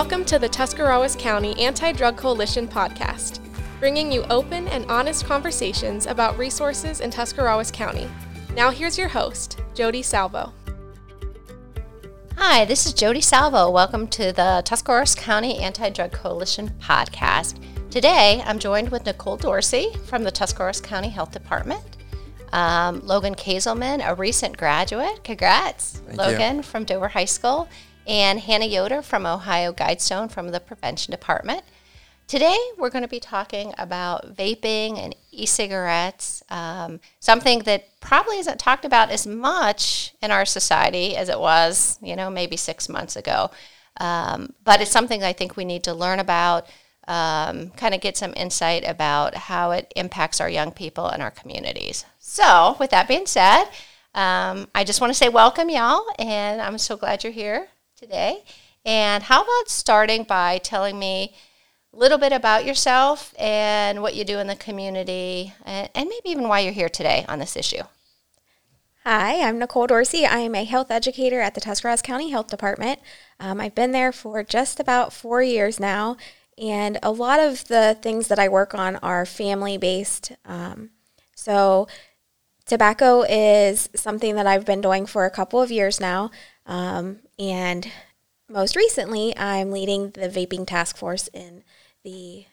Welcome to the Tuscarawas County Anti Drug Coalition podcast, bringing you open and honest conversations about resources in Tuscarawas County. Now, here's your host, Jody Salvo. Hi, this is Jody Salvo. Welcome to the Tuscarawas County Anti Drug Coalition podcast. Today, I'm joined with Nicole Dorsey from the Tuscarawas County Health Department. Um, Logan Kazelman, a recent graduate. Congrats, Thank Logan you. from Dover High School. And Hannah Yoder from Ohio Guidestone from the Prevention Department. Today, we're going to be talking about vaping and e cigarettes, um, something that probably isn't talked about as much in our society as it was, you know, maybe six months ago. Um, but it's something I think we need to learn about, um, kind of get some insight about how it impacts our young people and our communities. So, with that being said, um, I just want to say welcome, y'all, and I'm so glad you're here today. And how about starting by telling me a little bit about yourself and what you do in the community, and, and maybe even why you're here today on this issue? Hi, I'm Nicole Dorsey. I am a health educator at the Tuscarawas County Health Department. Um, I've been there for just about four years now, and a lot of the things that I work on are family based. Um, so, tobacco is something that I've been doing for a couple of years now, um, and most recently, I'm leading the vaping task force in the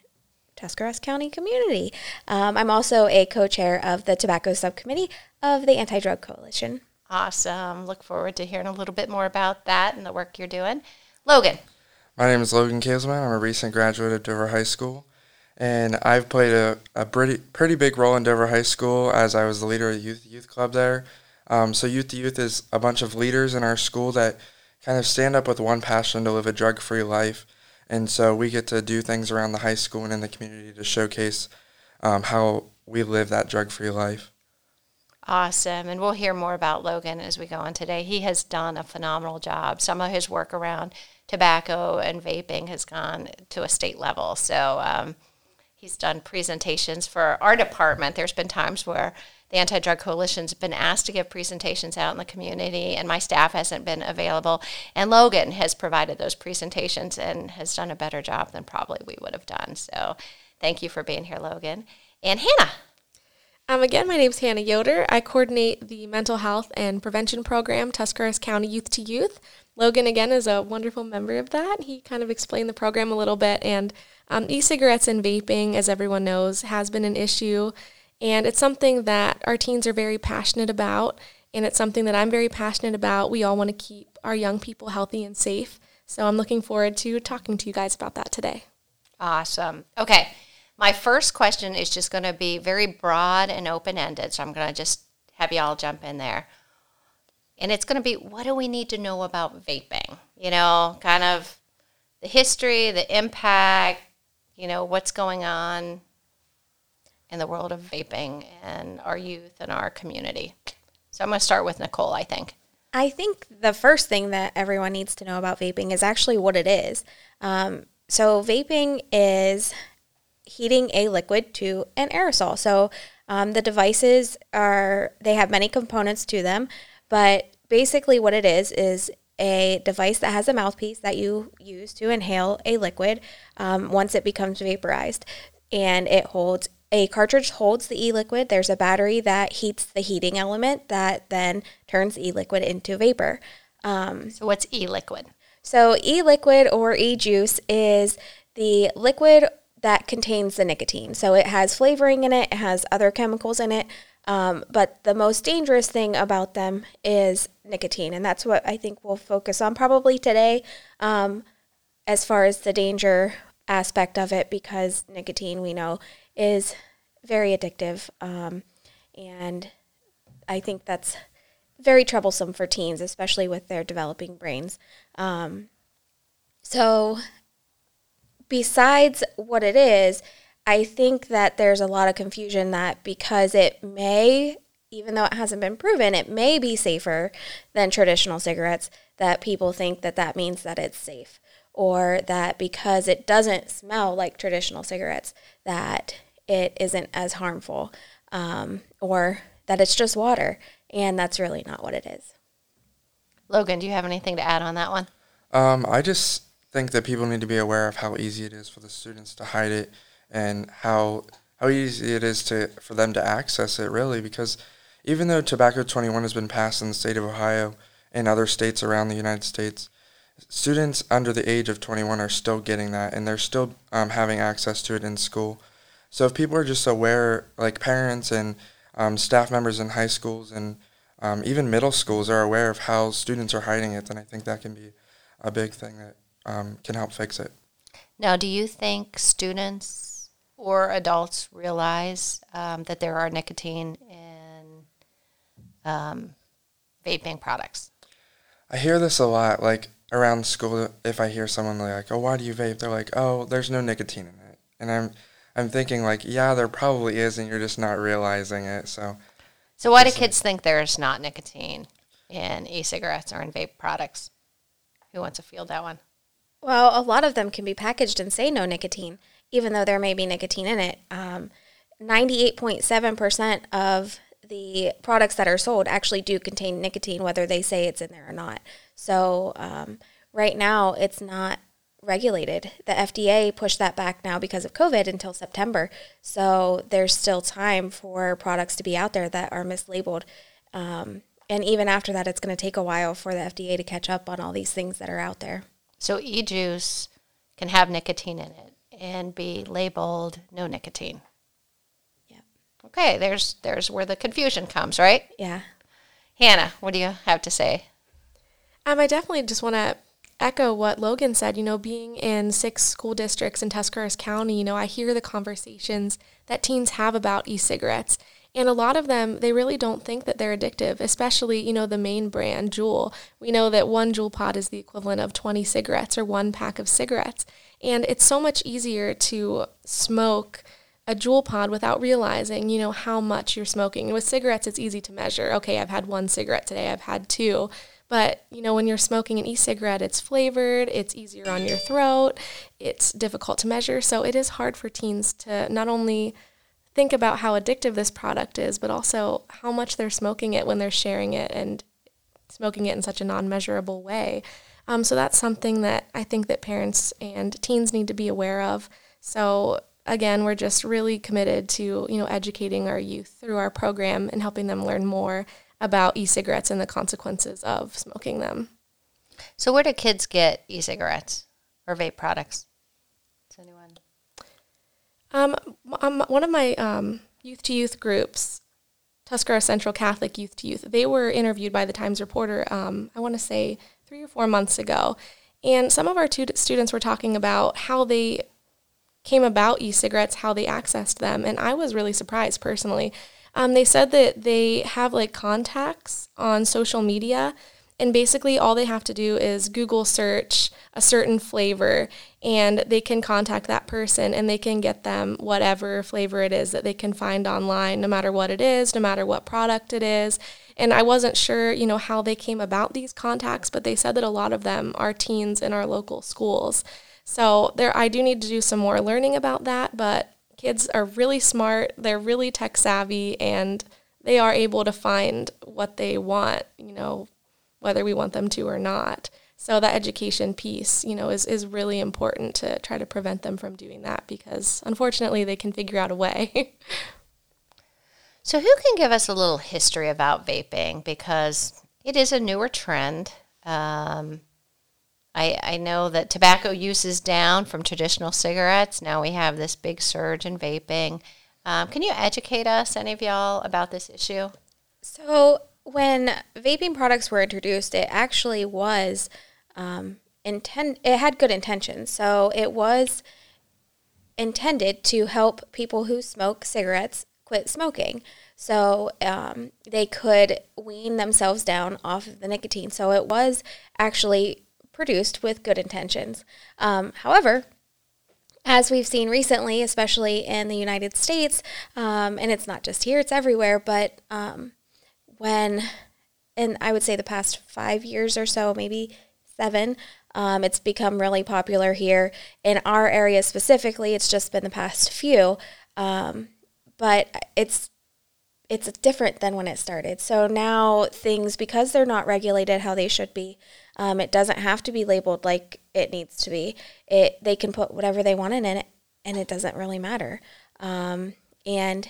Tuscarawas County community. Um, I'm also a co chair of the tobacco subcommittee of the Anti Drug Coalition. Awesome. Look forward to hearing a little bit more about that and the work you're doing. Logan, My name is Logan Kazelman. I'm a recent graduate of Dover High School, and I've played a, a pretty pretty big role in Dover High School as I was the leader of the youth youth club there. Um, so Youth to Youth is a bunch of leaders in our school that kind of stand up with one passion to live a drug free life, and so we get to do things around the high school and in the community to showcase um, how we live that drug free life. awesome. And we'll hear more about Logan as we go on today. He has done a phenomenal job. Some of his work around tobacco and vaping has gone to a state level. So um, he's done presentations for our department. There's been times where the Anti Drug Coalition's been asked to give presentations out in the community, and my staff hasn't been available. And Logan has provided those presentations and has done a better job than probably we would have done. So thank you for being here, Logan. And Hannah. Um, again, my name is Hannah Yoder. I coordinate the mental health and prevention program, Tuscarawas County Youth to Youth. Logan, again, is a wonderful member of that. He kind of explained the program a little bit. And um, e cigarettes and vaping, as everyone knows, has been an issue. And it's something that our teens are very passionate about. And it's something that I'm very passionate about. We all want to keep our young people healthy and safe. So I'm looking forward to talking to you guys about that today. Awesome. Okay. My first question is just going to be very broad and open ended. So I'm going to just have you all jump in there. And it's going to be what do we need to know about vaping? You know, kind of the history, the impact, you know, what's going on in the world of vaping and our youth and our community. So I'm going to start with Nicole, I think. I think the first thing that everyone needs to know about vaping is actually what it is. Um, so, vaping is heating a liquid to an aerosol. So, um, the devices are, they have many components to them, but basically what it is is a device that has a mouthpiece that you use to inhale a liquid um, once it becomes vaporized. And it holds a cartridge holds the e-liquid. There's a battery that heats the heating element that then turns e-liquid into vapor. So what's e-liquid? So e-liquid or e-juice is the liquid that contains the nicotine. So it has flavoring in it, it has other chemicals in it. Um, but the most dangerous thing about them is nicotine, and that's what I think we'll focus on probably today, um, as far as the danger aspect of it, because nicotine we know is very addictive, um, and I think that's very troublesome for teens, especially with their developing brains. Um, so, besides what it is, I think that there's a lot of confusion that because it may, even though it hasn't been proven, it may be safer than traditional cigarettes, that people think that that means that it's safe. Or that because it doesn't smell like traditional cigarettes, that it isn't as harmful. Um, or that it's just water. And that's really not what it is. Logan, do you have anything to add on that one? Um, I just think that people need to be aware of how easy it is for the students to hide it and how how easy it is to for them to access it really because even though tobacco 21 has been passed in the state of Ohio and other states around the United States students under the age of 21 are still getting that and they're still um, having access to it in school so if people are just aware like parents and um, staff members in high schools and um, even middle schools are aware of how students are hiding it then I think that can be a big thing that um, can help fix it Now, do you think students or adults realize um, that there are nicotine in um, vaping products? I hear this a lot, like around school. If I hear someone like, "Oh, why do you vape?" They're like, "Oh, there's no nicotine in it," and I'm, I'm thinking like, yeah, there probably is, and you're just not realizing it. So, So, why do kids think there's not nicotine in e-cigarettes or in vape products? Who wants to field that one? Well, a lot of them can be packaged and say no nicotine, even though there may be nicotine in it. Um, 98.7% of the products that are sold actually do contain nicotine, whether they say it's in there or not. So, um, right now, it's not regulated. The FDA pushed that back now because of COVID until September. So, there's still time for products to be out there that are mislabeled. Um, and even after that, it's going to take a while for the FDA to catch up on all these things that are out there. So, e-juice can have nicotine in it and be labeled no nicotine. Yep. Okay, there's there's where the confusion comes, right? Yeah. Hannah, what do you have to say? Um, I definitely just want to echo what Logan said. You know, being in six school districts in Tuscarawas County, you know, I hear the conversations that teens have about e-cigarettes. And a lot of them, they really don't think that they're addictive, especially, you know, the main brand, Juul. We know that one Juul pod is the equivalent of 20 cigarettes or one pack of cigarettes. And it's so much easier to smoke a Juul pod without realizing, you know, how much you're smoking. with cigarettes, it's easy to measure. Okay, I've had one cigarette today, I've had two. But, you know, when you're smoking an e-cigarette, it's flavored, it's easier on your throat, it's difficult to measure. So it is hard for teens to not only think about how addictive this product is, but also how much they're smoking it when they're sharing it and smoking it in such a non-measurable way. Um, so that's something that I think that parents and teens need to be aware of. So again, we're just really committed to you know educating our youth through our program and helping them learn more about e-cigarettes and the consequences of smoking them. So, where do kids get e-cigarettes or vape products? Does anyone? Um, um, one of my um, youth to youth groups, Tuscarawas Central Catholic Youth to Youth, they were interviewed by the Times Reporter, um, I want to say three or four months ago. And some of our tu- students were talking about how they came about e cigarettes, how they accessed them. And I was really surprised personally. Um, they said that they have like contacts on social media and basically, all they have to do is Google search a certain flavor and they can contact that person and they can get them whatever flavor it is that they can find online, no matter what it is, no matter what product it is. And I wasn't sure, you know, how they came about these contacts, but they said that a lot of them are teens in our local schools. So there, I do need to do some more learning about that, but kids are really smart, they're really tech savvy, and they are able to find what they want, you know, whether we want them to or not. So that education piece, you know, is, is really important to try to prevent them from doing that because unfortunately they can figure out a way. so who can give us a little history about vaping? Because it is a newer trend. Um, I, I know that tobacco use is down from traditional cigarettes. Now we have this big surge in vaping. Um, can you educate us, any of y'all, about this issue? So when vaping products were introduced, it actually was um, intend. It had good intentions. So it was intended to help people who smoke cigarettes quit smoking. So um, they could wean themselves down off of the nicotine. So it was actually produced with good intentions. Um, however, as we've seen recently, especially in the United States, um, and it's not just here, it's everywhere, but um, when, and I would say the past five years or so, maybe seven, um, it's become really popular here. In our area specifically, it's just been the past few. Um, but it's it's different than when it started. So now things, because they're not regulated how they should be, um, it doesn't have to be labeled like it needs to be. It they can put whatever they want in it, and it doesn't really matter. Um, and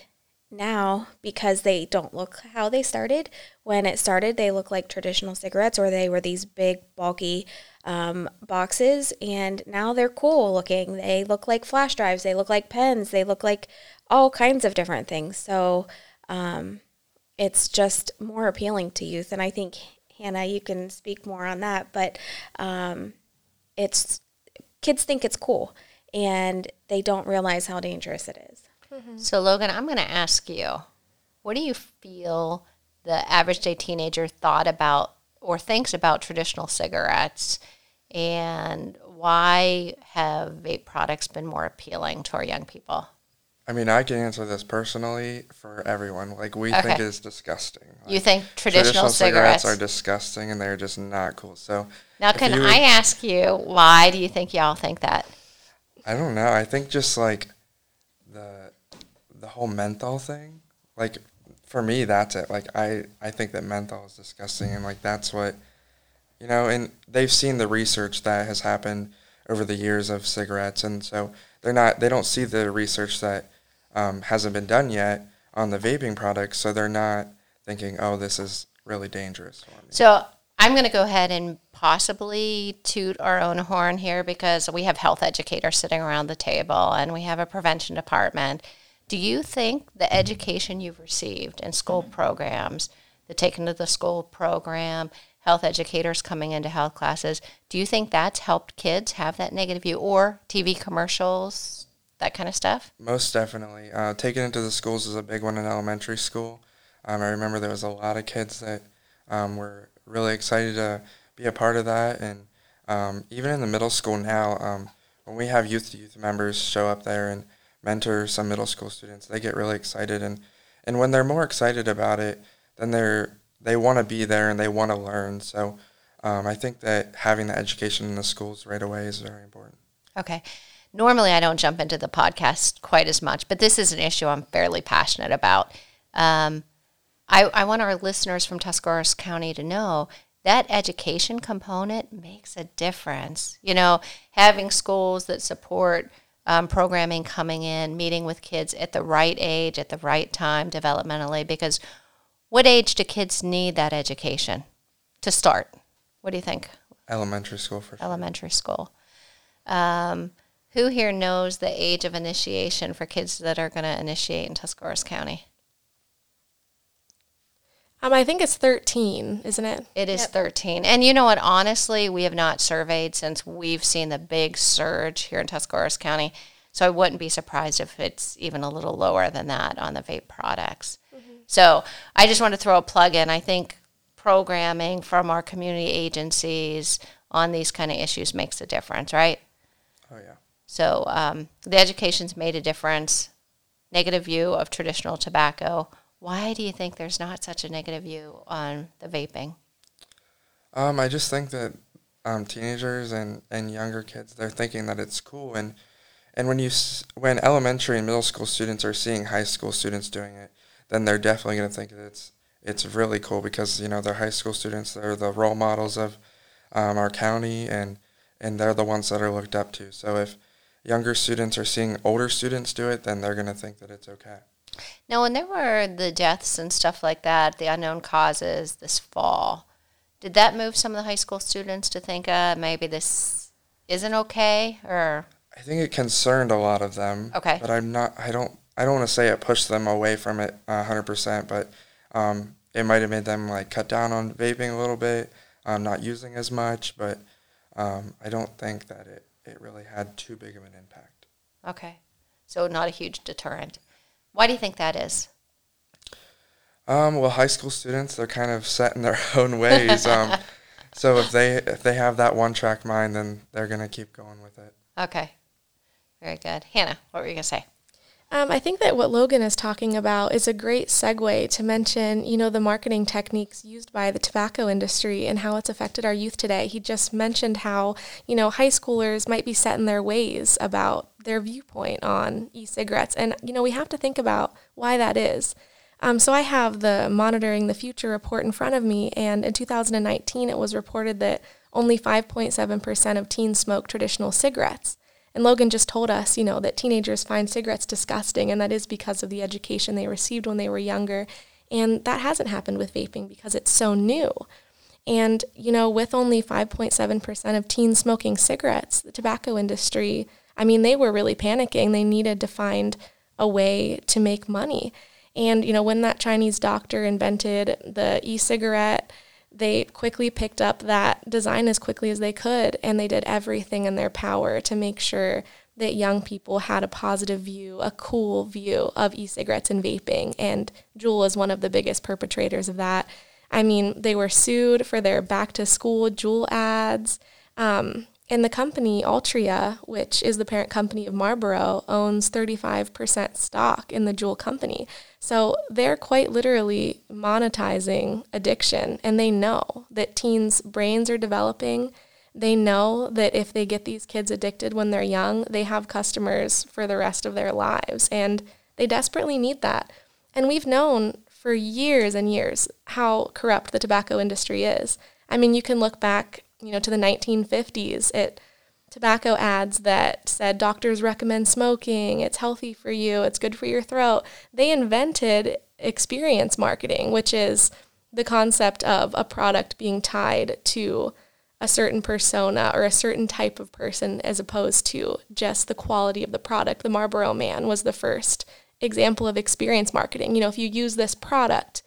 now, because they don't look how they started, when it started, they look like traditional cigarettes, or they were these big, bulky um, boxes, and now they're cool looking. They look like flash drives. They look like pens. They look like all kinds of different things. So um, it's just more appealing to youth. And I think, Hannah, you can speak more on that, but um, it's kids think it's cool and they don't realize how dangerous it is. Mm-hmm. So, Logan, I'm going to ask you what do you feel the average day teenager thought about or thinks about traditional cigarettes? And why have vape products been more appealing to our young people? I mean, I can answer this personally for everyone. Like, we Okay. think it's disgusting. Like, You think traditional, cigarettes? are disgusting and they're just not cool. So, now, can would- I ask you why do you think y'all think that? I don't know. I think just like the the whole menthol thing. Like for me, that's it. Like I I think that menthol is disgusting, and like that's what you know. And they've seen the research that has happened over the years of cigarettes, and so they're not they don't see the research that um, hasn't been done yet on the vaping products. So they're not thinking, oh, this is really dangerous. So I'm going to go ahead and possibly toot our own horn here because we have health educators sitting around the table and we have a prevention department. Do you think the education you've received in school programs, the Taken to the School program, health educators coming into health classes, do you think that's helped kids have that negative view or TV commercials, that kind of stuff? Most definitely. Uh, taking it to the schools is a big one in elementary school. Um, I remember there was a lot of kids that um, were really excited to be a part of that. And um, even in the middle school now, um, when we have youth to youth members show up there and mentor some middle school students, they get really excited. And, and when they're more excited about it, then they're, they want to be there and they want to learn. So um, I think that having the education in the schools right away is very important. Okay. Normally, I don't jump into the podcast quite as much, but this is an issue I'm fairly passionate about. Um, I, I want our listeners from Tuscarawas County to know that education component makes a difference. You know, having schools that support um, programming coming in, meeting with kids at the right age, at the right time developmentally, because what age do kids need that education to start? What do you think? Elementary school for sure. elementary school. Um, who here knows the age of initiation for kids that are going to initiate in Tuscarawas County? Um, I think it's 13, isn't it? It is 13. And you know what? Honestly, we have not surveyed since we've seen the big surge here in Tuscarawas County. So I wouldn't be surprised if it's even a little lower than that on the vape products. So I just want to throw a plug in. I think programming from our community agencies on these kind of issues makes a difference, right? Oh, yeah. So um, the education's made a difference. Negative view of traditional tobacco. Why do you think there's not such a negative view on the vaping? Um, I just think that um, teenagers and, and younger kids they're thinking that it's cool and and when you when elementary and middle school students are seeing high school students doing it, then they're definitely going to think that it's it's really cool because you know they're high school students. They're the role models of um, our county and and they're the ones that are looked up to. So if younger students are seeing older students do it, then they're going to think that it's okay. Now, when there were the deaths and stuff like that, the unknown causes this fall, did that move some of the high school students to think uh, maybe this isn't okay? Or I think it concerned a lot of them. Okay. But I'm not. I don't. I don't want to say it pushed them away from it a hundred percent, but um, it might have made them like cut down on vaping a little bit, um, not using as much. But um, I don't think that it it really had too big of an impact. okay, so not a huge deterrent. Why do you think that is? Um, well, high school students they're kind of set in their own ways. Um, so if they if they have that one track mind, then they're gonna keep going with it. Okay, very good. Hannah, what were you gonna say? Um, I think that what Logan is talking about is a great segue to mention, you know, the marketing techniques used by the tobacco industry and how it's affected our youth today. He just mentioned how, you know, high schoolers might be set in their ways about their viewpoint on e-cigarettes. And, you know, we have to think about why that is. Um, so I have the Monitoring the Future report in front of me, and in 2019, it was reported that only 5.7% of teens smoke traditional cigarettes. And Logan just told us, you know, that teenagers find cigarettes disgusting, and that is because of the education they received when they were younger. And that hasn't happened with vaping because it's so new. And, you know, with only 5.7% of teens smoking cigarettes, the tobacco industry, I mean, they were really panicking. They needed to find a way to make money. And, you know, when that Chinese doctor invented the e cigarette, they quickly picked up that design as quickly as they could. And they did everything in their power to make sure that young people had a positive view, a cool view of e cigarettes and vaping. And Juul is one of the biggest perpetrators of that. I mean, they were sued for their back to school Juul ads. Um, and the company, Altria, which is the parent company of Marlboro, owns 35% stock in the Juul company. So they're quite literally monetizing addiction. And they know that teens' brains are developing. They know that if they get these kids addicted when they're young, they have customers for the rest of their lives. And they desperately need that. And we've known for years and years how corrupt the tobacco industry is. I mean, you can look back you know, to the 1950s. It tobacco ads that said doctors recommend smoking, it's healthy for you, it's good for your throat. They invented experience marketing, which is the concept of a product being tied to a certain persona or a certain type of person as opposed to just the quality of the product. The Marlboro Man was the first example of experience marketing. You know, if you use this product,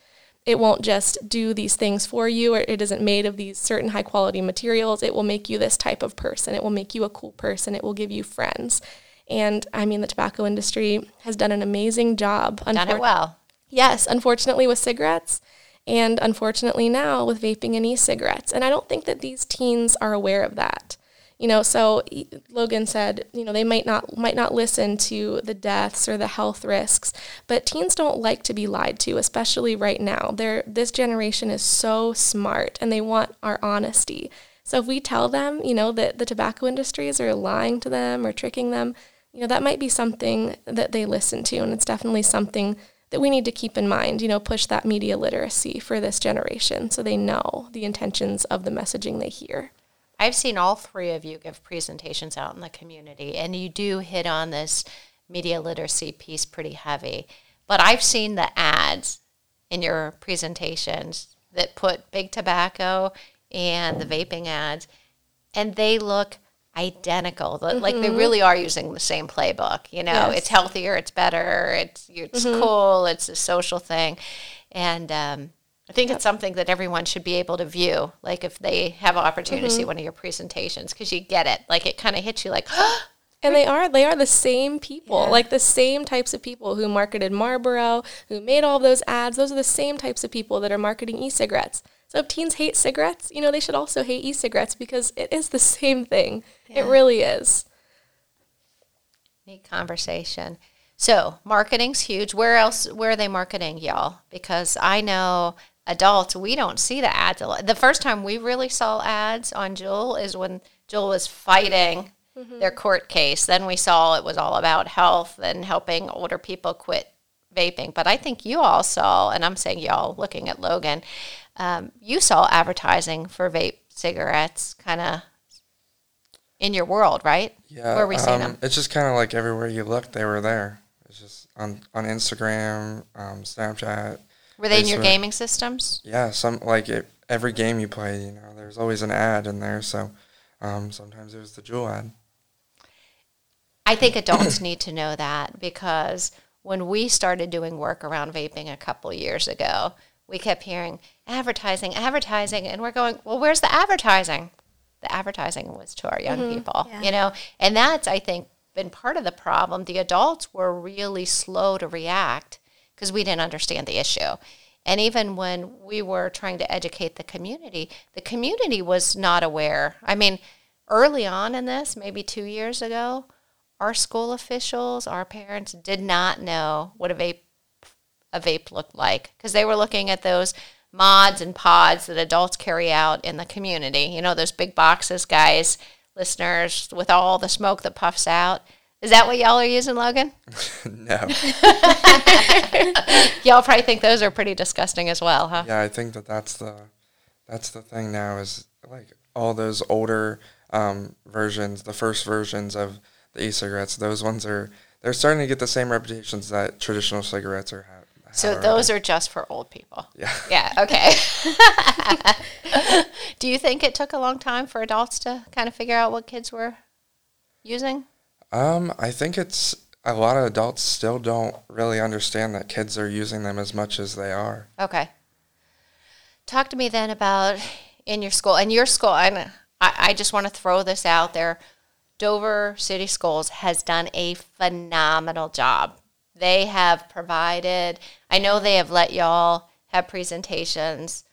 it won't just do these things for you or it isn't made of these certain high quality materials. It will make you this type of person. It will make you a cool person. It will give you friends. And I mean, the tobacco industry has done an amazing job. Done it well. Yes, unfortunately with cigarettes and unfortunately now with vaping and e-cigarettes. And I don't think that these teens are aware of that. You know, so Logan said, you know, they might not might not listen to the deaths or the health risks, but teens don't like to be lied to, especially right now. They're, this generation is so smart and they want our honesty. So if we tell them, you know, that the tobacco industries are lying to them or tricking them, you know, that might be something that they listen to and it's definitely something that we need to keep in mind, you know, push that media literacy for this generation so they know the intentions of the messaging they hear. I've seen all three of you give presentations out in the community, and you do hit on this media literacy piece pretty heavy. But I've seen the ads in your presentations that put big tobacco and the vaping ads, and they look identical. Mm-hmm. Like they mm-hmm. really are using the same playbook. You know, yes. it's healthier, it's better, it's it's mm-hmm. cool, it's a social thing, and um, I think it's something that everyone should be able to view. Like if they have an opportunity mm-hmm. to see mm-hmm. one of your presentations, because you get it. Like it kind of hits you like, and they are they are the same people, yeah. like the same types of people who marketed Marlboro, who made all those ads. Those are the same types of people that are marketing e-cigarettes. So if teens hate cigarettes, you know they should also hate e-cigarettes because it is the same thing. Yeah. It really is. Neat conversation. So marketing's huge. Where else? Where are they marketing, y'all? Because I know adults, we don't see the ads. The first time we really saw ads on Juul is when Juul was fighting mm-hmm. their court case. Then we saw it was all about health and helping older people quit vaping. But I think you all saw, and I'm saying y'all looking at Logan, um, you saw advertising for vape cigarettes kind of in your world, right? Yeah. Where we um, them? It's just kind of like everywhere you look, they were there. It's just on, on Instagram, um, Snapchat, were they in your gaming systems? Yeah, some like it, every game you play, you know, there's always an ad in there. So um, sometimes there's the Juul ad. I think adults need to know that because when we started doing work around vaping a couple years ago, we kept hearing advertising, advertising, and we're going, well, where's the advertising? The advertising was to our young mm-hmm, people, yeah. you know, and that's I think been part of the problem. The adults were really slow to react because we didn't understand the issue. And even when we were trying to educate the community, the community was not aware. I mean, early on in this, maybe two years ago, our school officials, our parents did not know what a vape a vape looked like because they were looking at those mods and pods that adults carry out in the community. You know, those big boxes, guys, listeners, with all the smoke that puffs out. Is that what y'all are using, Logan? no. y'all probably think those are pretty disgusting as well, huh? Yeah, I think that that's the that's the thing now is like all those older um, versions, the first versions of the e-cigarettes. Those ones are they're starting to get the same reputations that traditional cigarettes are. Have, so those are just for old people. Yeah. Yeah. Okay. Do you think it took a long time for adults to kind of figure out what kids were using? Um, I think it's a lot of adults still don't really understand that kids are using them as much as they are. Okay. Talk to me then about in your school and your school. And I, I just want to throw this out there. Dover City Schools has done a phenomenal job. They have provided, I know they have let y'all have presentations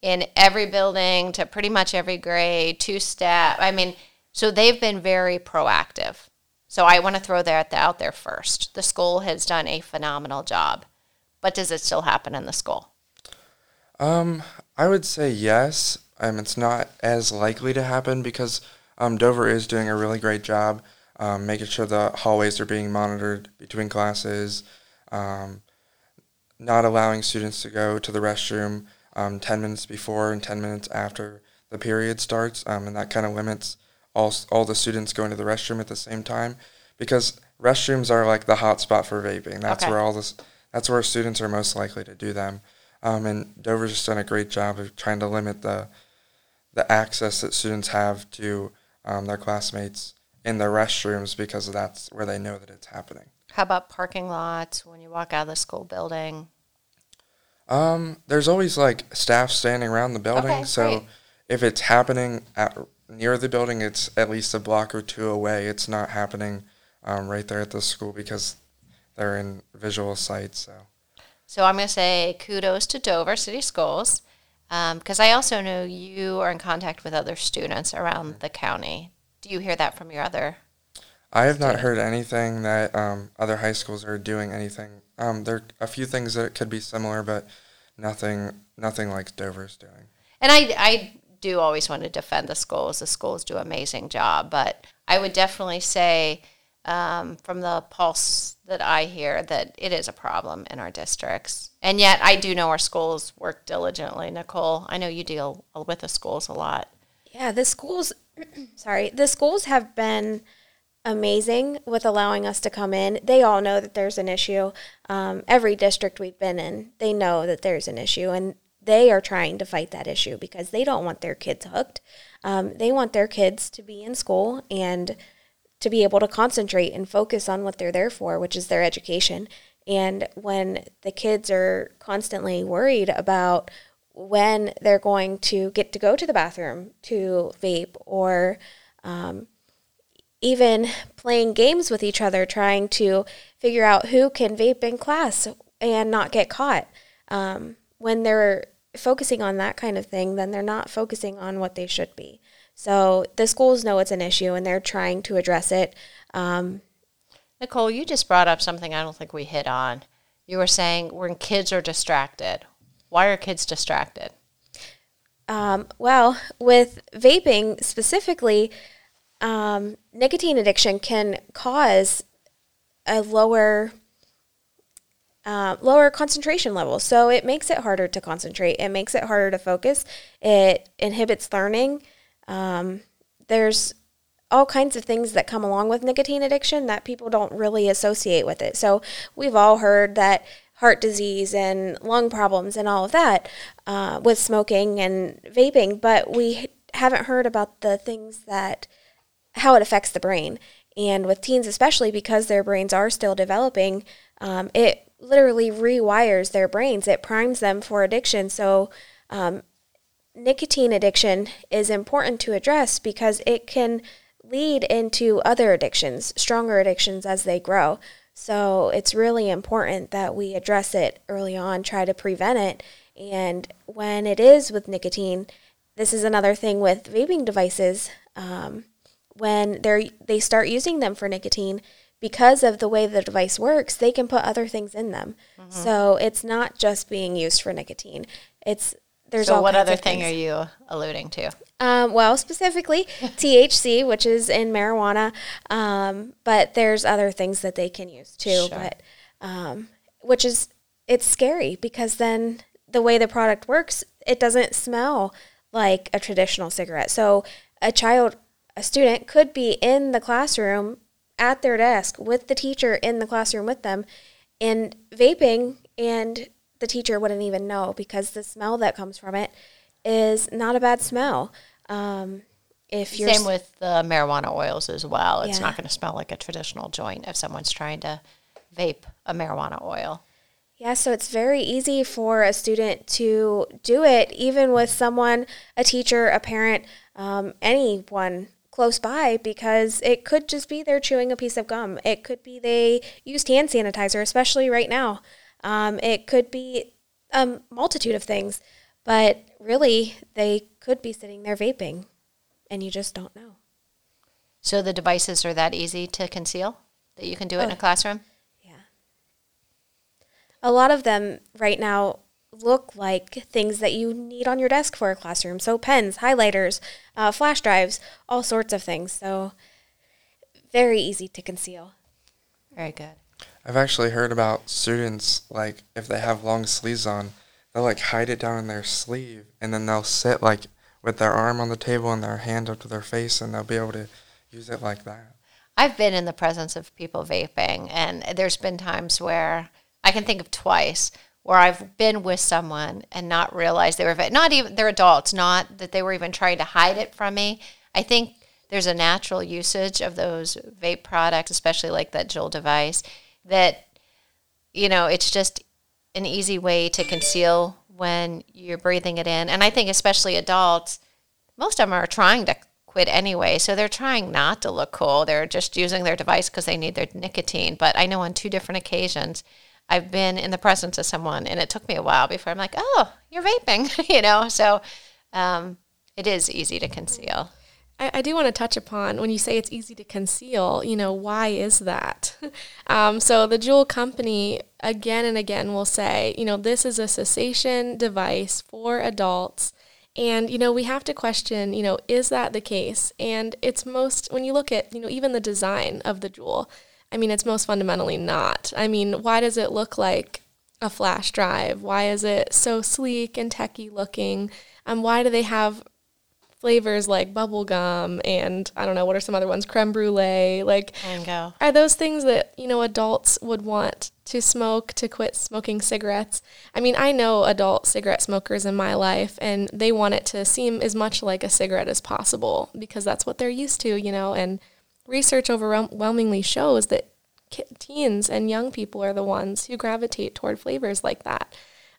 in every building to pretty much every grade, two step. I mean, so they've been very proactive. So I want to throw that out there first. The school has done a phenomenal job. But does it still happen in the school? Um, I would say yes. Um, it's not as likely to happen because um, Dover is doing a really great job um, making sure the hallways are being monitored between classes, um, not allowing students to go to the restroom um, 10 minutes before and 10 minutes after the period starts, um, and that kind of limits all, all the students going to the restroom at the same time because restrooms are like the hot spot for vaping. That's Okay. where all this, that's where students are most likely to do them. Um, and Dover's just done a great job of trying to limit the the access that students have to um, their classmates in their restrooms because that's where they know that it's happening. How about parking lots when you walk out of the school building? Um, there's always like staff standing around the building, Okay, so great. if it's happening at, near the building, it's at least a block or two away. It's not happening um, right there at the school because they're in visual sight. So So I'm going to say kudos to Dover City Schools because I also know you are in contact with other students around the county. Do you hear that from your other? I have not heard anything that um, other high schools are doing anything. Um, there are a few things that could be similar, but nothing nothing like Dover's doing. And I, I do always want to defend the schools. The schools do an amazing job, but I would definitely say um, from the pulse that I hear that it is a problem in our districts. And yet I do know our schools work diligently. Nicole, I know you deal with the schools a lot. Yeah, the schools, sorry, the schools have been amazing with allowing us to come in. They all know that there's an issue. Um, every district we've been in, they know that there's an issue, and they are trying to fight that issue because they don't want their kids hooked. Um, they want their kids to be in school and to be able to concentrate and focus on what they're there for, which is their education. And when the kids are constantly worried about when they're going to get to go to the bathroom to vape or um, even playing games with each other, trying to figure out who can vape in class and not get caught. Um, when they're focusing on that kind of thing, then they're not focusing on what they should be. So the schools know it's an issue and they're trying to address it. Um, Nicole, you just brought up something I don't think we hit on. You were saying when kids are distracted. Why are kids distracted? Um, well, with vaping specifically, um, nicotine addiction can cause a lower uh, lower concentration levels. So it makes it harder to concentrate. It makes it harder to focus. It inhibits learning. Um, there's all kinds of things that come along with nicotine addiction that people don't really associate with it. So we've all heard that heart disease and lung problems and all of that uh, with smoking and vaping, but we haven't heard about the things that how it affects the brain. And with teens, especially because their brains are still developing, um, it literally rewires their brains. It primes them for addiction. So, um, nicotine addiction is important to address because it can lead into other addictions, stronger addictions as they grow. So, it's really important that we address it early on, try to prevent it. And when it is with nicotine, this is another thing with vaping devices. Um, when they're they start using them for nicotine because of the way the device works they can put other things in them so it's not just being used for nicotine it's there's so all what other thing are you alluding to? Um, well, specifically THC, which is in marijuana, um, but there's other things that they can use too. Sure. But um, which is it's scary because then the way the product works, it doesn't smell like a traditional cigarette. So a child, a student could be in the classroom at their desk with the teacher in the classroom with them, and vaping, and the teacher wouldn't even know because the smell that comes from it is not a bad smell. Um, if you're Same with the marijuana oils as well. It's Yeah. not going to smell like a traditional joint if someone's trying to vape a marijuana oil. Yeah, so it's very easy for a student to do it, even with someone, a teacher, a parent, um, anyone close by, because it could just be they're chewing a piece of gum. It could be they used hand sanitizer, especially right now. Um, it could be a multitude of things, but really they could be sitting there vaping, and you just don't know. So the devices are that easy to conceal that you can do it in Oh. a classroom? Yeah. A lot of them right now look like things that you need on your desk for a classroom. So pens, highlighters, uh, flash drives, all sorts of things. So very easy to conceal. Very good. I've actually heard about students like if they have long sleeves on, they'll like hide it down in their sleeve and then they'll sit like with their arm on the table and their hand up to their face and they'll be able to use it like that. I've been in the presence of people vaping, and there's been times where I can think of twice where I've been with someone and not realized they were not even they're adults, not that they were even trying to hide it from me. I think there's a natural usage of those vape products, especially like that Juul device, that you know it's just an easy way to conceal when you're breathing it in. And I think especially adults, most of them are trying to quit anyway. So they're trying not to look cool. They're just using their device because they need their nicotine. But I know on two different occasions, I've been in the presence of someone, and it took me a while before I'm like, oh, you're vaping, you know? So um, it is easy to conceal. I, I do want to touch upon when you say it's easy to conceal, you know, why is that? um, so the Juul company again and again will say, you know, this is a cessation device for adults. And, you know, we have to question, you know, is that the case? And it's most, when you look at, you know, even the design of the Juul, I mean, it's most fundamentally not. I mean, why does it look like a flash drive? Why is it so sleek and techy looking? Um, why do they have flavors like bubblegum and I don't know, what are some other ones? Creme brulee. Like, And go. are those things that, you know, adults would want to smoke to quit smoking cigarettes? I mean, I know adult cigarette smokers in my life and they want it to seem as much like a cigarette as possible because that's what they're used to, you know, and research overwhelmingly shows that teens and young people are the ones who gravitate toward flavors like that.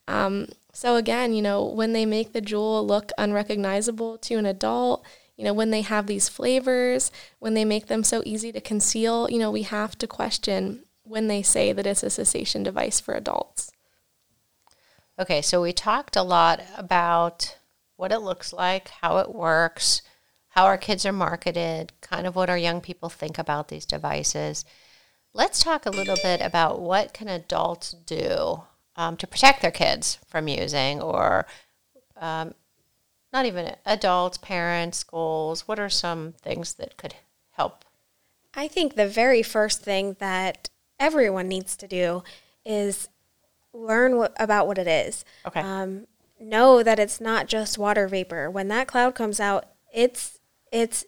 Um, so again, you know, when they make the Juul look unrecognizable to an adult, you know, when they have these flavors, when they make them so easy to conceal, you know, we have to question when they say that it's a cessation device for adults. Okay, so we talked a lot about what it looks like, how it works, how our kids are marketed, kind of what our young people think about these devices. Let's talk a little bit about what can adults do um, to protect their kids from using, or um, not even adults, parents, schools. What are some things that could help? I think the very first thing that everyone needs to do is learn what, about what it is. Okay. Um, know that it's not just water vapor. When that cloud comes out, it's it's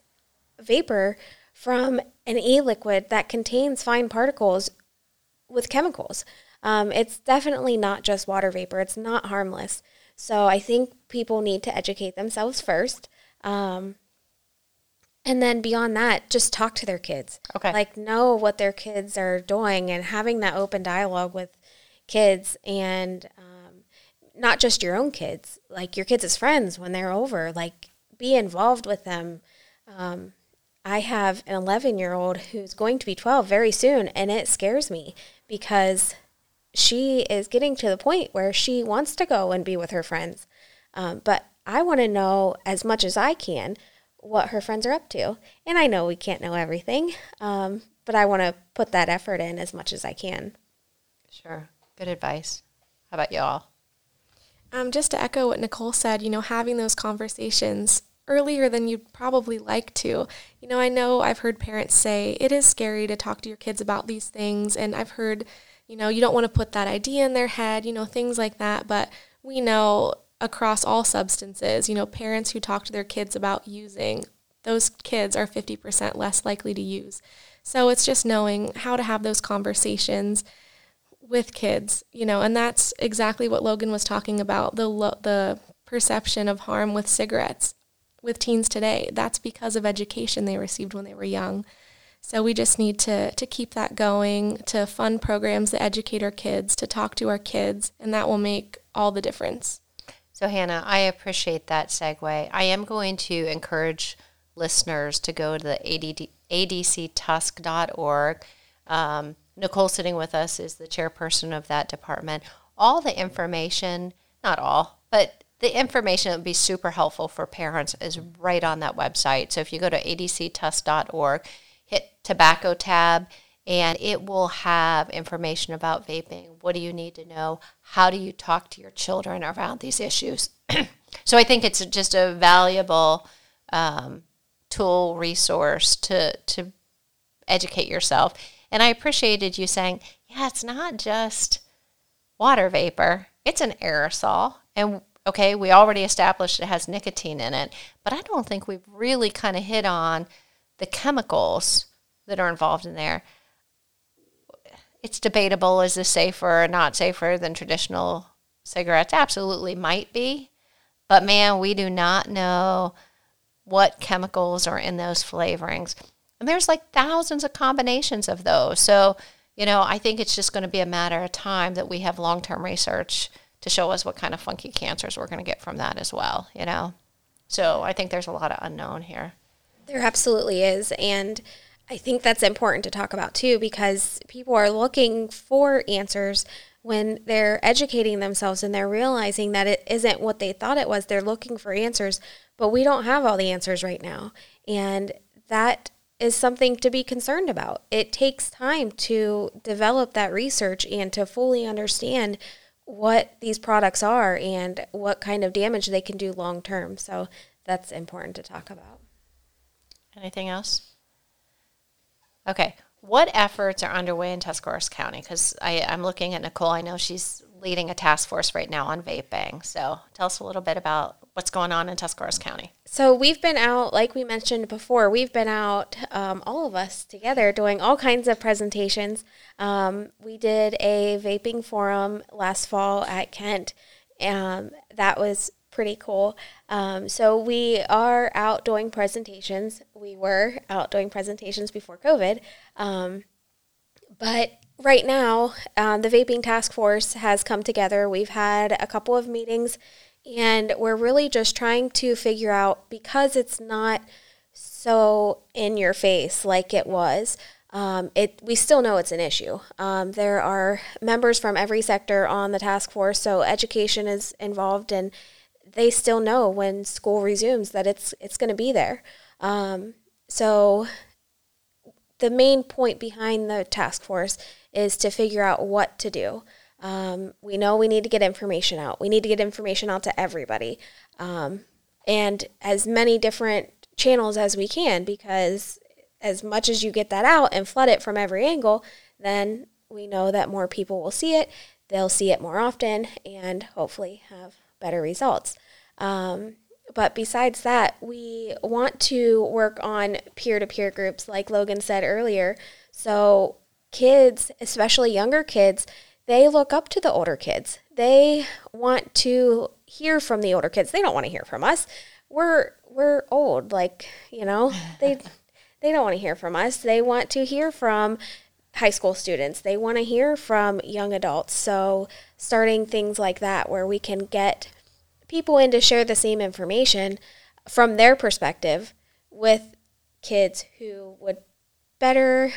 vapor from an e-liquid that contains fine particles with chemicals. Um, it's definitely not just water vapor. It's not harmless. So I think people need to educate themselves first. Um, and then beyond that, just talk to their kids. Okay. Like know what their kids are doing and having that open dialogue with kids and um, not just your own kids, like your kids as friends when they're over. Like be involved with them. Um, I have an 11 year old who's going to be 12 very soon, and it scares me because she is getting to the point where she wants to go and be with her friends. Um, but I want to know as much as I can what her friends are up to. And I know we can't know everything, um, but I want to put that effort in as much as I can. Sure. Good advice. How about y'all? Um, just to echo what Nicole said, you know, having those conversations earlier than you'd probably like to. You know, I know I've heard parents say it is scary to talk to your kids about these things, and I've heard, you know, you don't want to put that idea in their head, you know, things like that. But we know across all substances, you know, parents who talk to their kids about using, those kids are 50% less likely to use. So it's just knowing how to have those conversations with kids, you know, and that's exactly what Logan was talking about the lo- the perception of harm with cigarettes with teens today. That's because of education they received when they were young. So we just need to to keep that going, to fund programs that educate our kids, to talk to our kids, and that will make all the difference. So Hannah, I appreciate that segue. I am going to encourage listeners to go to the ADD, adctusk.org. Um, Nicole sitting with us is the chairperson of that department. All the information, not all, but the information that would be super helpful for parents is right on that website. So if you go to adctusk.org, hit tobacco tab, and it will have information about vaping. What do you need to know? How do you talk to your children around these issues? so I think it's just a valuable um, tool resource to to educate yourself. And I appreciated you saying, yeah, it's not just water vapor; it's an aerosol, and okay, we already established it has nicotine in it, but I don't think we've really kind of hit on the chemicals that are involved in there. It's debatable is this safer or not safer than traditional cigarettes? Absolutely might be. But man, we do not know what chemicals are in those flavorings. And there's like thousands of combinations of those. So, you know, I think it's just going to be a matter of time that we have long term research to show us what kind of funky cancers we're going to get from that as well, you know? So I think there's a lot of unknown here. There absolutely is. And I think that's important to talk about too because people are looking for answers when they're educating themselves and they're realizing that it isn't what they thought it was. They're looking for answers, but we don't have all the answers right now. And that is something to be concerned about. It takes time to develop that research and to fully understand what these products are and what kind of damage they can do long term. So that's important to talk about. Anything else? Okay. What efforts are underway in Tuscarawas County? Because I'm looking at Nicole. I know she's leading a task force right now on vaping. So tell us a little bit about what's going on in Tuscarawas County. So we've been out, like we mentioned before, we've been out, um, all of us together, doing all kinds of presentations. Um, we did a vaping forum last fall at Kent. Um, that was pretty cool. Um, so we are out doing presentations. We were out doing presentations before COVID. Um, but right now, um, the vaping task force has come together. We've had a couple of meetings and we're really just trying to figure out because it's not so in your face like it was. Um, it we still know it's an issue. Um, there are members from every sector on the task force, so education is involved, and they still know when school resumes that it's it's going to be there. Um, so the main point behind the task force is to figure out what to do. Um, we know we need to get information out. We need to get information out to everybody, um, and as many different channels as we can, because as much as you get that out and flood it from every angle, then we know that more people will see it. They'll see it more often, and hopefully have better results. Um, but besides that, we want to work on peer to peer groups, like Logan said earlier. So, kids, especially younger kids, they look up to the older kids. They want to hear from the older kids. They don't want to hear from us. We're we're old, like, you know. They they don't want to hear from us. They want to hear from high school students. They want to hear from young adults. So, starting things like that where we can get people in to share the same information from their perspective with kids who would better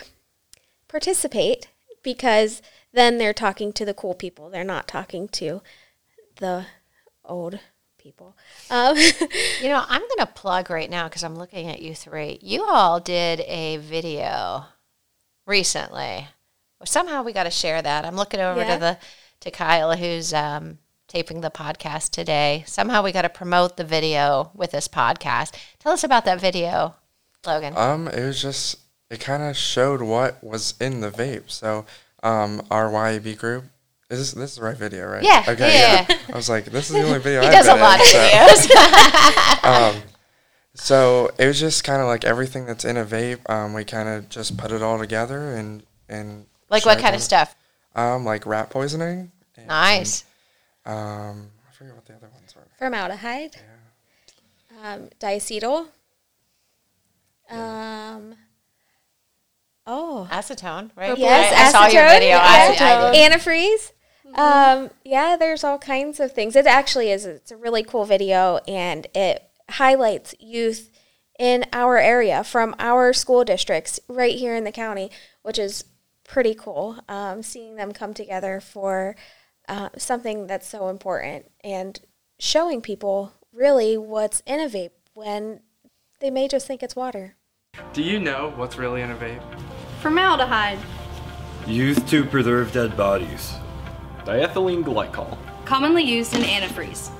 participate because then they're talking to the cool people. They're not talking to the old people. Um, you know, I'm going to plug right now because I'm looking at you three. You all did a video recently. Well, somehow we got to share that. I'm looking over yeah. to the to Kyle, who's um, taping the podcast today. Somehow we got to promote the video with this podcast. Tell us about that video, Logan. Um, it was just it kind of showed what was in the vape. So, um, our YAB group. Is this, this is the right video, right? Yeah, Okay. yeah, Yeah. I was like, this is the only video he I've does a lot in, of so- videos. um, so it was just kind of like everything that's in a vape. Um, we kind of just put it all together and and like what kind of stuff? Um, like rat poisoning. and, Nice. Um, I forget what the other ones were. Formaldehyde. Yeah. Um, diacetyl. Um, oh. Acetone, right? Yes, I, I saw your acetone, video. I, I did. Antifreeze. Um, yeah, there's all kinds of things. It actually is. It's a really cool video, and it highlights youth in our area from our school districts right here in the county, which is pretty cool. Um, seeing them come together for uh, something that's so important and showing people really what's in a vape when they may just think it's water. Do you know what's really in a vape? Formaldehyde, Used to preserve dead bodies. Diethylene glycol. commonly used in antifreeze.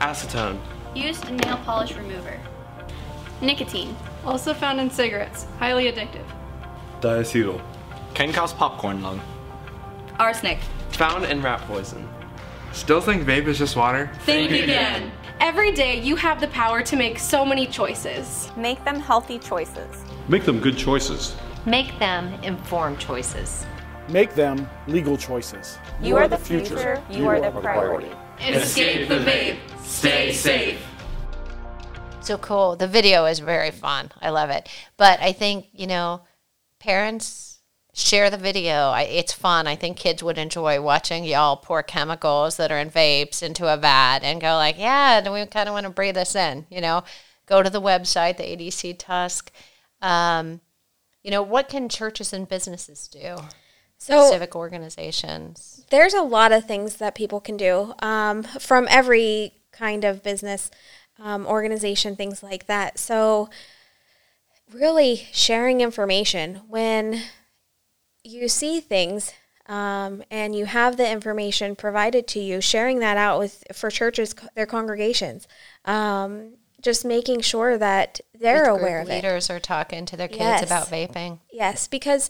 Acetone. Used in nail polish remover. Nicotine, also found in cigarettes, highly addictive. Diacetyl. Can cause popcorn lung. Arsenic. Found in rat poison. Still think vape is just water? Think again. Every day you have the power to make so many choices. Make them healthy choices. Make them good choices. Make them informed choices. Make them legal choices. You, are, the future. You, are, the priority. Escape the vape. Stay safe. So cool. The video is very fun. I love it. But I think, you know, parents share the video. I, it's fun. I think kids would enjoy watching y'all pour chemicals that are in vapes into a vat and go like, yeah, do we kind of want to breathe this in, you know? Go to the website, the ADC Tusk. Um, you know, what can churches and businesses do? So Civic organizations. there's a lot of things that people can do um, from every kind of business um, organization things like that so really sharing information when you see things um, and you have the information provided to you sharing that out with for churches their congregations um, just making sure that they're Youth aware of it leaders are talking to their kids Yes. about vaping. Yes, because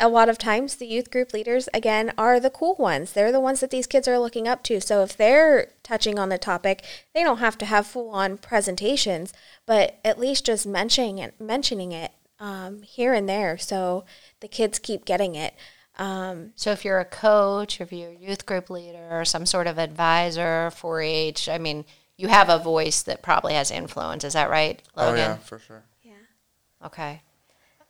a lot of times the youth group leaders, again, are the cool ones. They're the ones that these kids are looking up to. So if they're touching on the topic, they don't have to have full on presentations, but at least just mentioning it, mentioning it um, here and there, so the kids keep getting it. Um, So if you're a coach, if you're a youth group leader, or some sort of advisor, 4-H, I mean, you have a voice that probably has influence. Is that right, Logan? Oh yeah, for sure. Yeah. Okay.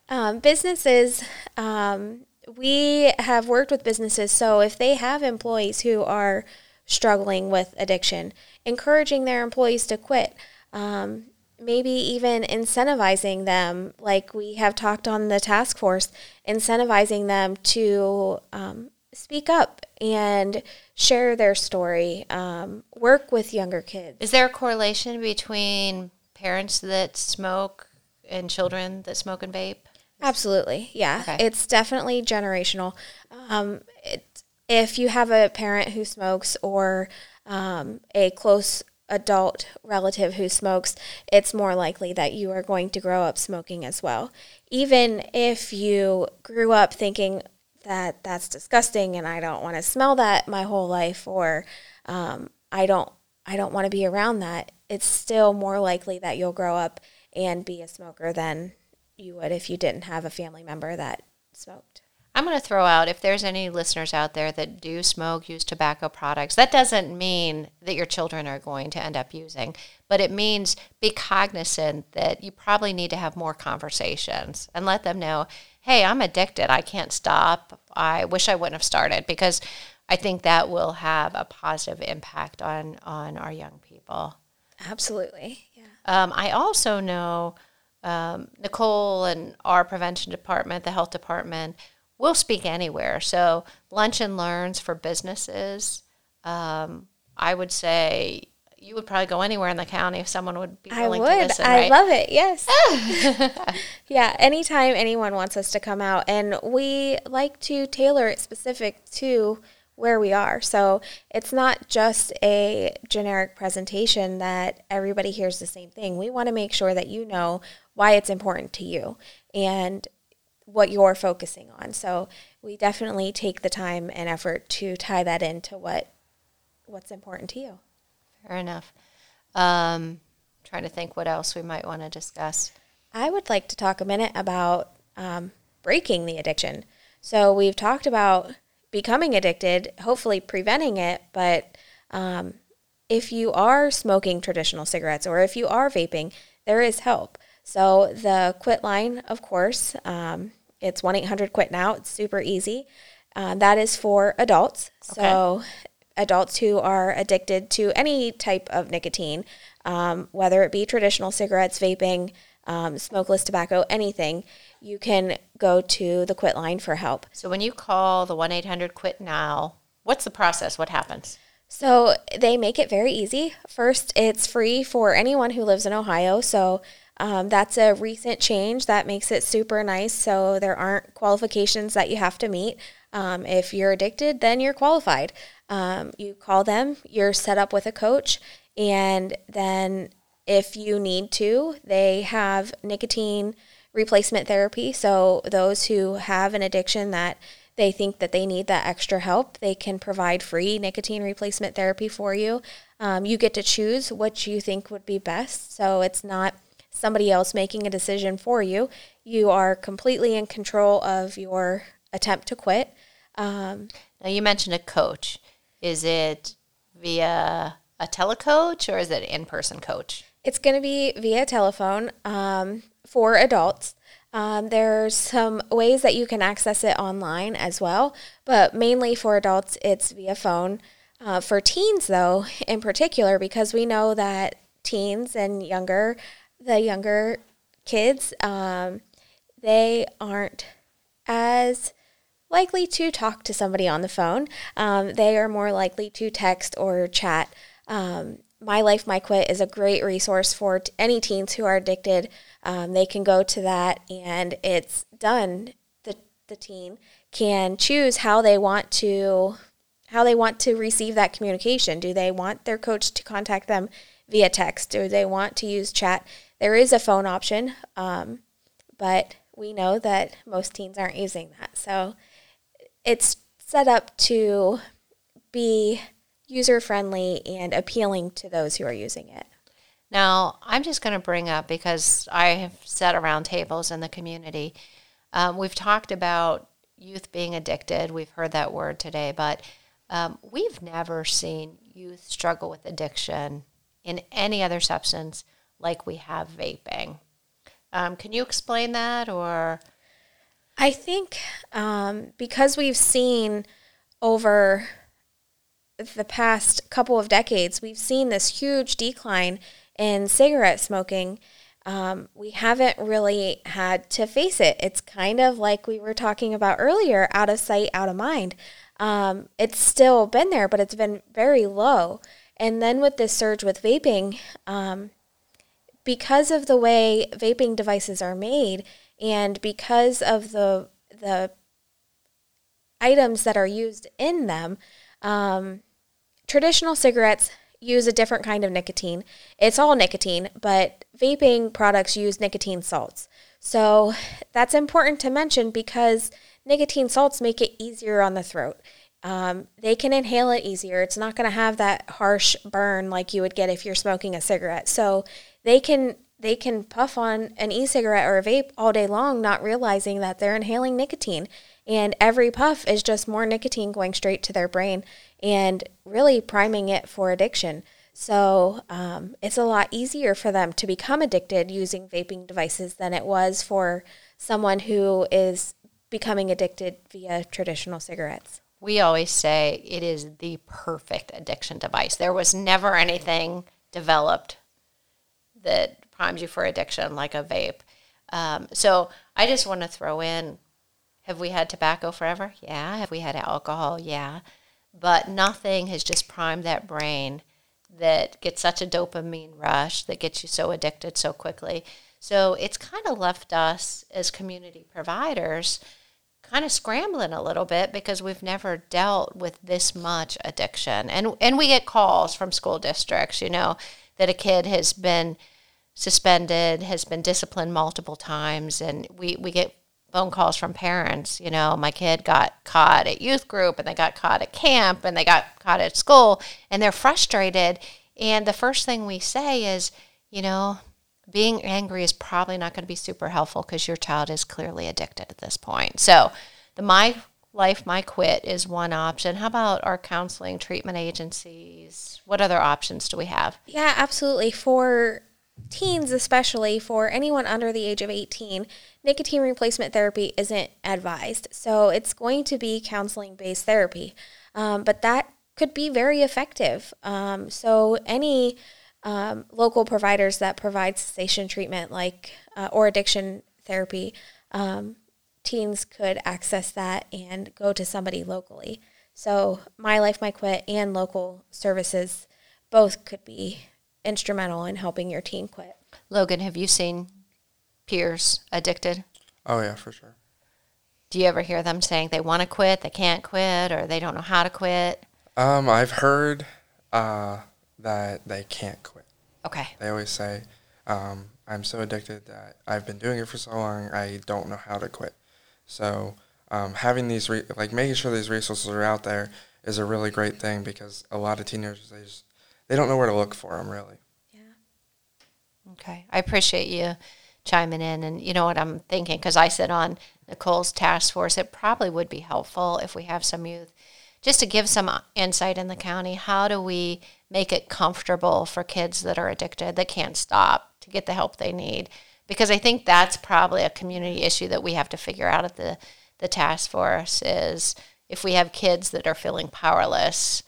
Um, businesses, um, we have worked with businesses, so if they have employees who are struggling with addiction, encouraging their employees to quit, um, maybe even incentivizing them, like we have talked on the task force, incentivizing them to um, speak up and share their story, um, work with younger kids. Is there a correlation between parents that smoke and children that smoke and vape? Absolutely, yeah. Okay. It's definitely generational. Um, it, if you have a parent who smokes or um, a close adult relative who smokes, it's more likely that you are going to grow up smoking as well. Even if you grew up thinking that that's disgusting and I don't want to smell that my whole life, or um, I don't I don't want to be around that, it's still more likely that you'll grow up and be a smoker than you would if you didn't have a family member that smoked. I'm going to throw out if there's any listeners out there that do smoke, use tobacco products, that doesn't mean that your children are going to end up using, but it means be cognizant that you probably need to have more conversations and let them know, hey, I'm addicted. I can't stop. I wish I wouldn't have started because I think that will have a positive impact on, on our young people. Absolutely. Yeah. Um, I also know um, Nicole and our prevention department, the health department, will speak anywhere. So lunch and learns for businesses. Um, I would say you would probably go anywhere in the county if someone would be I willing would. to listen. I right? love it. Yes. yeah. Anytime anyone wants us to come out, and we like to tailor it specific to where we are. So it's not just a generic presentation that everybody hears the same thing. We want to make sure that you know why it's important to you and what you're focusing on. So we definitely take the time and effort to tie that into what what's important to you. Fair enough. Um, trying to think what else we might want to discuss. I would like to talk a minute about um, breaking the addiction. So we've talked about becoming addicted, hopefully preventing it, but um, if you are smoking traditional cigarettes or if you are vaping, there is help. So the quit line, of course, um, it's 1 800 quit now. It's super easy. Uh, that is for adults. Okay. So adults who are addicted to any type of nicotine, um, whether it be traditional cigarettes, vaping, um, smokeless tobacco, anything, you can go to the quit line for help. So when you call the 1 800 quit now, what's the process? What happens? So they make it very easy. First, it's free for anyone who lives in Ohio. So um, that's a recent change that makes it super nice. So there aren't qualifications that you have to meet. Um, if you're addicted, then you're qualified. Um, you call them, you're set up with a coach, and then if you need to, they have nicotine replacement therapy. So those who have an addiction that they think that they need that extra help, they can provide free nicotine replacement therapy for you. Um, you get to choose what you think would be best. So it's not somebody else making a decision for you. You are completely in control of your attempt to quit. Um, now, you mentioned a coach. Is it via a telecoach or is it in person coach? It's going to be via telephone um, for adults. Um, there's some ways that you can access it online as well, but mainly for adults, it's via phone. Uh, for teens, though, in particular, because we know that teens and younger, the younger kids, um, they aren't as likely to talk to somebody on the phone. Um, they are more likely to text or chat. Um, my Life, My Quit is a great resource for t- any teens who are addicted. Um, they can go to that and it's done. The, the teen can choose how they want to how they want to receive that communication. Do they want their coach to contact them via text? Do they want to use chat? There is a phone option, um, but we know that most teens aren't using that. So it's set up to be user friendly and appealing to those who are using it. Now, I'm just going to bring up because I have sat around tables in the community. Um, we've talked about youth being addicted. We've heard that word today, but um, we've never seen youth struggle with addiction in any other substance like we have vaping. Um, can you explain that or? I think um, because we've seen over the past couple of decades, we've seen this huge decline in cigarette smoking. Um, we haven't really had to face it. It's kind of like we were talking about earlier out of sight, out of mind. Um, it's still been there, but it's been very low. And then with this surge with vaping, um, because of the way vaping devices are made and because of the, the items that are used in them, um, traditional cigarettes use a different kind of nicotine. It's all nicotine, but vaping products use nicotine salts. So that's important to mention because nicotine salts make it easier on the throat. Um, they can inhale it easier. It's not going to have that harsh burn like you would get if you're smoking a cigarette. So they can they can puff on an e-cigarette or a vape all day long, not realizing that they're inhaling nicotine. And every puff is just more nicotine going straight to their brain and really priming it for addiction. So um, it's a lot easier for them to become addicted using vaping devices than it was for someone who is becoming addicted via traditional cigarettes. We always say it is the perfect addiction device. There was never anything developed that primes you for addiction like a vape. Um, so I just want to throw in have we had tobacco forever? Yeah. Have we had alcohol? Yeah. But nothing has just primed that brain that gets such a dopamine rush that gets you so addicted so quickly. So it's kind of left us as community providers kind of scrambling a little bit because we've never dealt with this much addiction. And and we get calls from school districts, you know, that a kid has been suspended, has been disciplined multiple times and we we get phone calls from parents, you know, my kid got caught at youth group and they got caught at camp and they got caught at school and they're frustrated and the first thing we say is, you know, being angry is probably not going to be super helpful because your child is clearly addicted at this point. So, the My Life, My Quit is one option. How about our counseling treatment agencies? What other options do we have? Yeah, absolutely. For teens, especially for anyone under the age of 18, nicotine replacement therapy isn't advised. So, it's going to be counseling based therapy. Um, but that could be very effective. Um, so, any um, local providers that provide cessation treatment, like uh, or addiction therapy, um, teens could access that and go to somebody locally. So, My Life, My Quit, and local services both could be instrumental in helping your teen quit. Logan, have you seen peers addicted? Oh yeah, for sure. Do you ever hear them saying they want to quit, they can't quit, or they don't know how to quit? Um, I've heard uh, that they can't quit. Okay. They always say, um, I'm so addicted that I've been doing it for so long, I don't know how to quit. So um, having these, re- like making sure these resources are out there is a really great thing because a lot of teenagers, they just, they don't know where to look for them really. Yeah. Okay. I appreciate you chiming in. And you know what I'm thinking, because I sit on Nicole's task force, it probably would be helpful if we have some youth just to give some insight in the county. How do we make it comfortable for kids that are addicted that can't stop to get the help they need? Because I think that's probably a community issue that we have to figure out at the, the task force is if we have kids that are feeling powerless,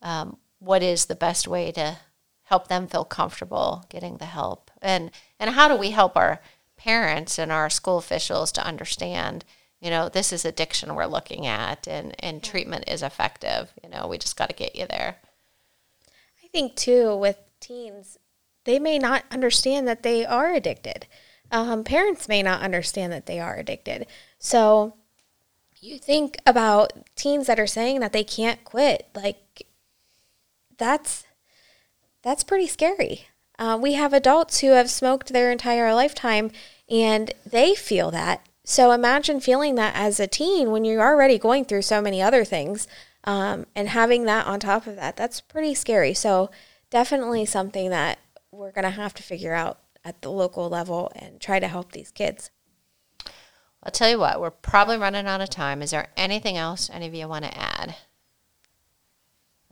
um, what is the best way to help them feel comfortable getting the help? And, and how do we help our parents and our school officials to understand – you know, this is addiction we're looking at and, and treatment is effective. You know, we just got to get you there. I think, too, with teens, they may not understand that they are addicted. Um, parents may not understand that they are addicted. So you think about teens that are saying that they can't quit, like that's that's pretty scary. Uh, we have adults who have smoked their entire lifetime and they feel that so imagine feeling that as a teen when you're already going through so many other things um, and having that on top of that. That's pretty scary. So definitely something that we're going to have to figure out at the local level and try to help these kids. I'll tell you what, we're probably running out of time. Is there anything else any of you want to add?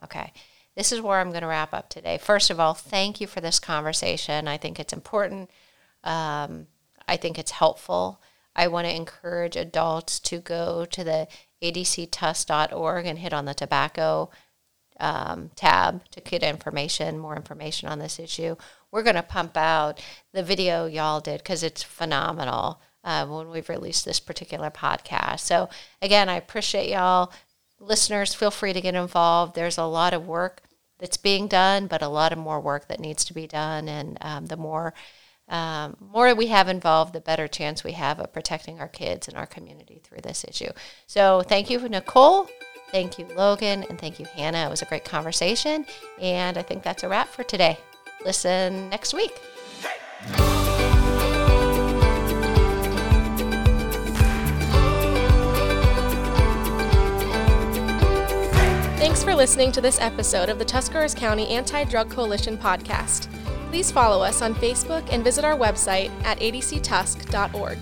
Okay. This is where I'm going to wrap up today. First of all, thank you for this conversation. I think it's important. Um, I think it's helpful. I want to encourage adults to go to the adctus.org and hit on the tobacco um, tab to get information, more information on this issue. We're going to pump out the video y'all did because it's phenomenal uh, when we've released this particular podcast. So, again, I appreciate y'all. Listeners, feel free to get involved. There's a lot of work that's being done, but a lot of more work that needs to be done. And um, the more um, more we have involved, the better chance we have of protecting our kids and our community through this issue. So thank you, Nicole. Thank you, Logan. And thank you, Hannah. It was a great conversation. And I think that's a wrap for today. Listen next week. Thanks for listening to this episode of the Tuscarawas County Anti Drug Coalition podcast. Please follow us on Facebook and visit our website at adctusk.org.